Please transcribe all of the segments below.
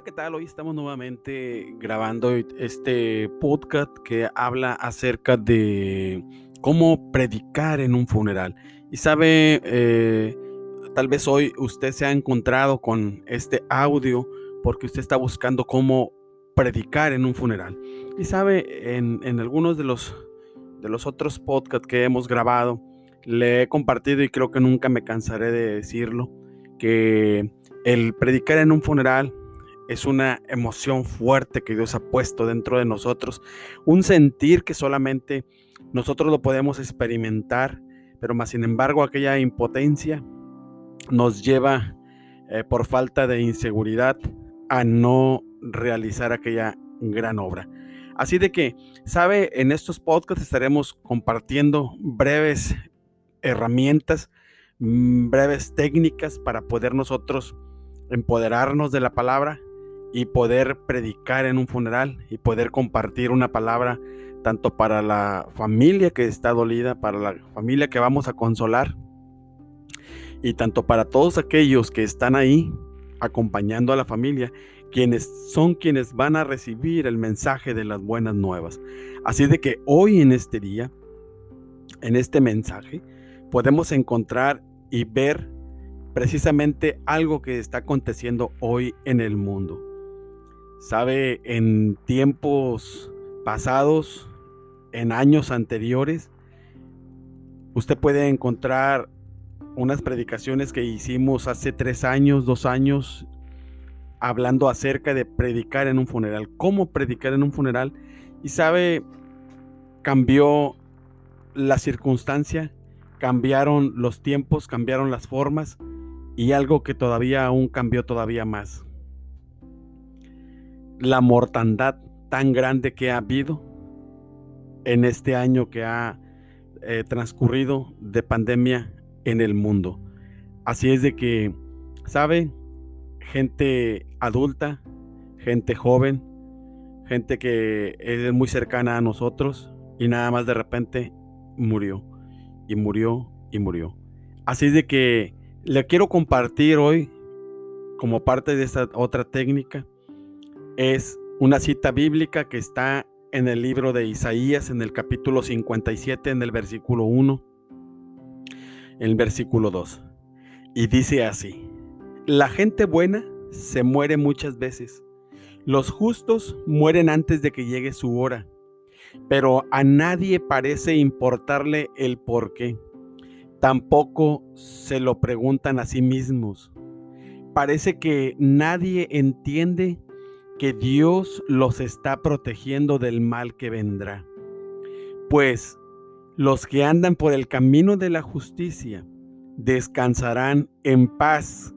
Hola, ¿qué tal? Hoy estamos nuevamente grabando este podcast que habla acerca de cómo predicar en un funeral. Y sabe, eh, tal vez hoy usted se ha encontrado con este audio porque usted está buscando cómo predicar en un funeral. Y sabe, en, en algunos de los, de los otros podcasts que hemos grabado, le he compartido y creo que nunca me cansaré de decirlo, que el predicar en un funeral es una emoción fuerte que Dios ha puesto dentro de nosotros, un sentir que solamente nosotros lo podemos experimentar, pero más sin embargo aquella impotencia nos lleva eh, por falta de inseguridad a no realizar aquella gran obra. Así de que, sabe, en estos podcasts estaremos compartiendo breves herramientas, mm, breves técnicas para poder nosotros empoderarnos de la palabra y poder predicar en un funeral y poder compartir una palabra tanto para la familia que está dolida, para la familia que vamos a consolar y tanto para todos aquellos que están ahí acompañando a la familia, quienes son quienes van a recibir el mensaje de las buenas nuevas. Así de que hoy en este día, en este mensaje, podemos encontrar y ver precisamente algo que está aconteciendo hoy en el mundo. Sabe, en tiempos pasados, en años anteriores, usted puede encontrar unas predicaciones que hicimos hace tres años, dos años, hablando acerca de predicar en un funeral, cómo predicar en un funeral. Y sabe, cambió la circunstancia, cambiaron los tiempos, cambiaron las formas y algo que todavía aún cambió todavía más. La mortandad tan grande que ha habido en este año que ha eh, transcurrido de pandemia en el mundo. Así es de que, ¿sabe? Gente adulta, gente joven, gente que es muy cercana a nosotros y nada más de repente murió y murió y murió. Así es de que le quiero compartir hoy, como parte de esta otra técnica, es una cita bíblica que está en el libro de Isaías, en el capítulo 57, en el versículo 1, en el versículo 2. Y dice así, la gente buena se muere muchas veces, los justos mueren antes de que llegue su hora, pero a nadie parece importarle el por qué tampoco se lo preguntan a sí mismos. Parece que nadie entiende que Dios los está protegiendo del mal que vendrá. Pues los que andan por el camino de la justicia descansarán en paz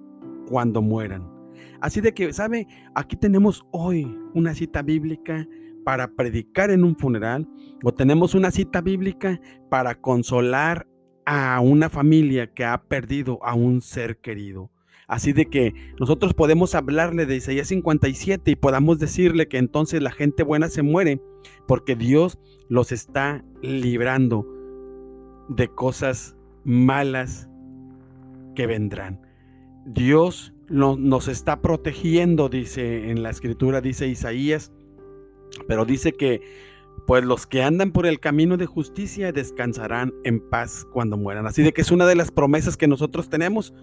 cuando mueran. Así de que, ¿sabe? Aquí tenemos hoy una cita bíblica para predicar en un funeral o tenemos una cita bíblica para consolar a una familia que ha perdido a un ser querido. Así de que nosotros podemos hablarle de Isaías 57 y podamos decirle que entonces la gente buena se muere porque Dios los está librando de cosas malas que vendrán. Dios nos está protegiendo, dice en la escritura, dice Isaías, pero dice que pues los que andan por el camino de justicia descansarán en paz cuando mueran. Así de que es una de las promesas que nosotros tenemos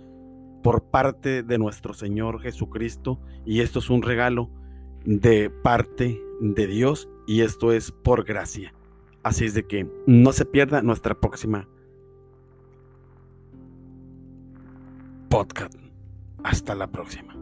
por parte de nuestro Señor Jesucristo y esto es un regalo de parte de Dios y esto es por gracia. Así es de que no se pierda nuestra próxima podcast. Hasta la próxima.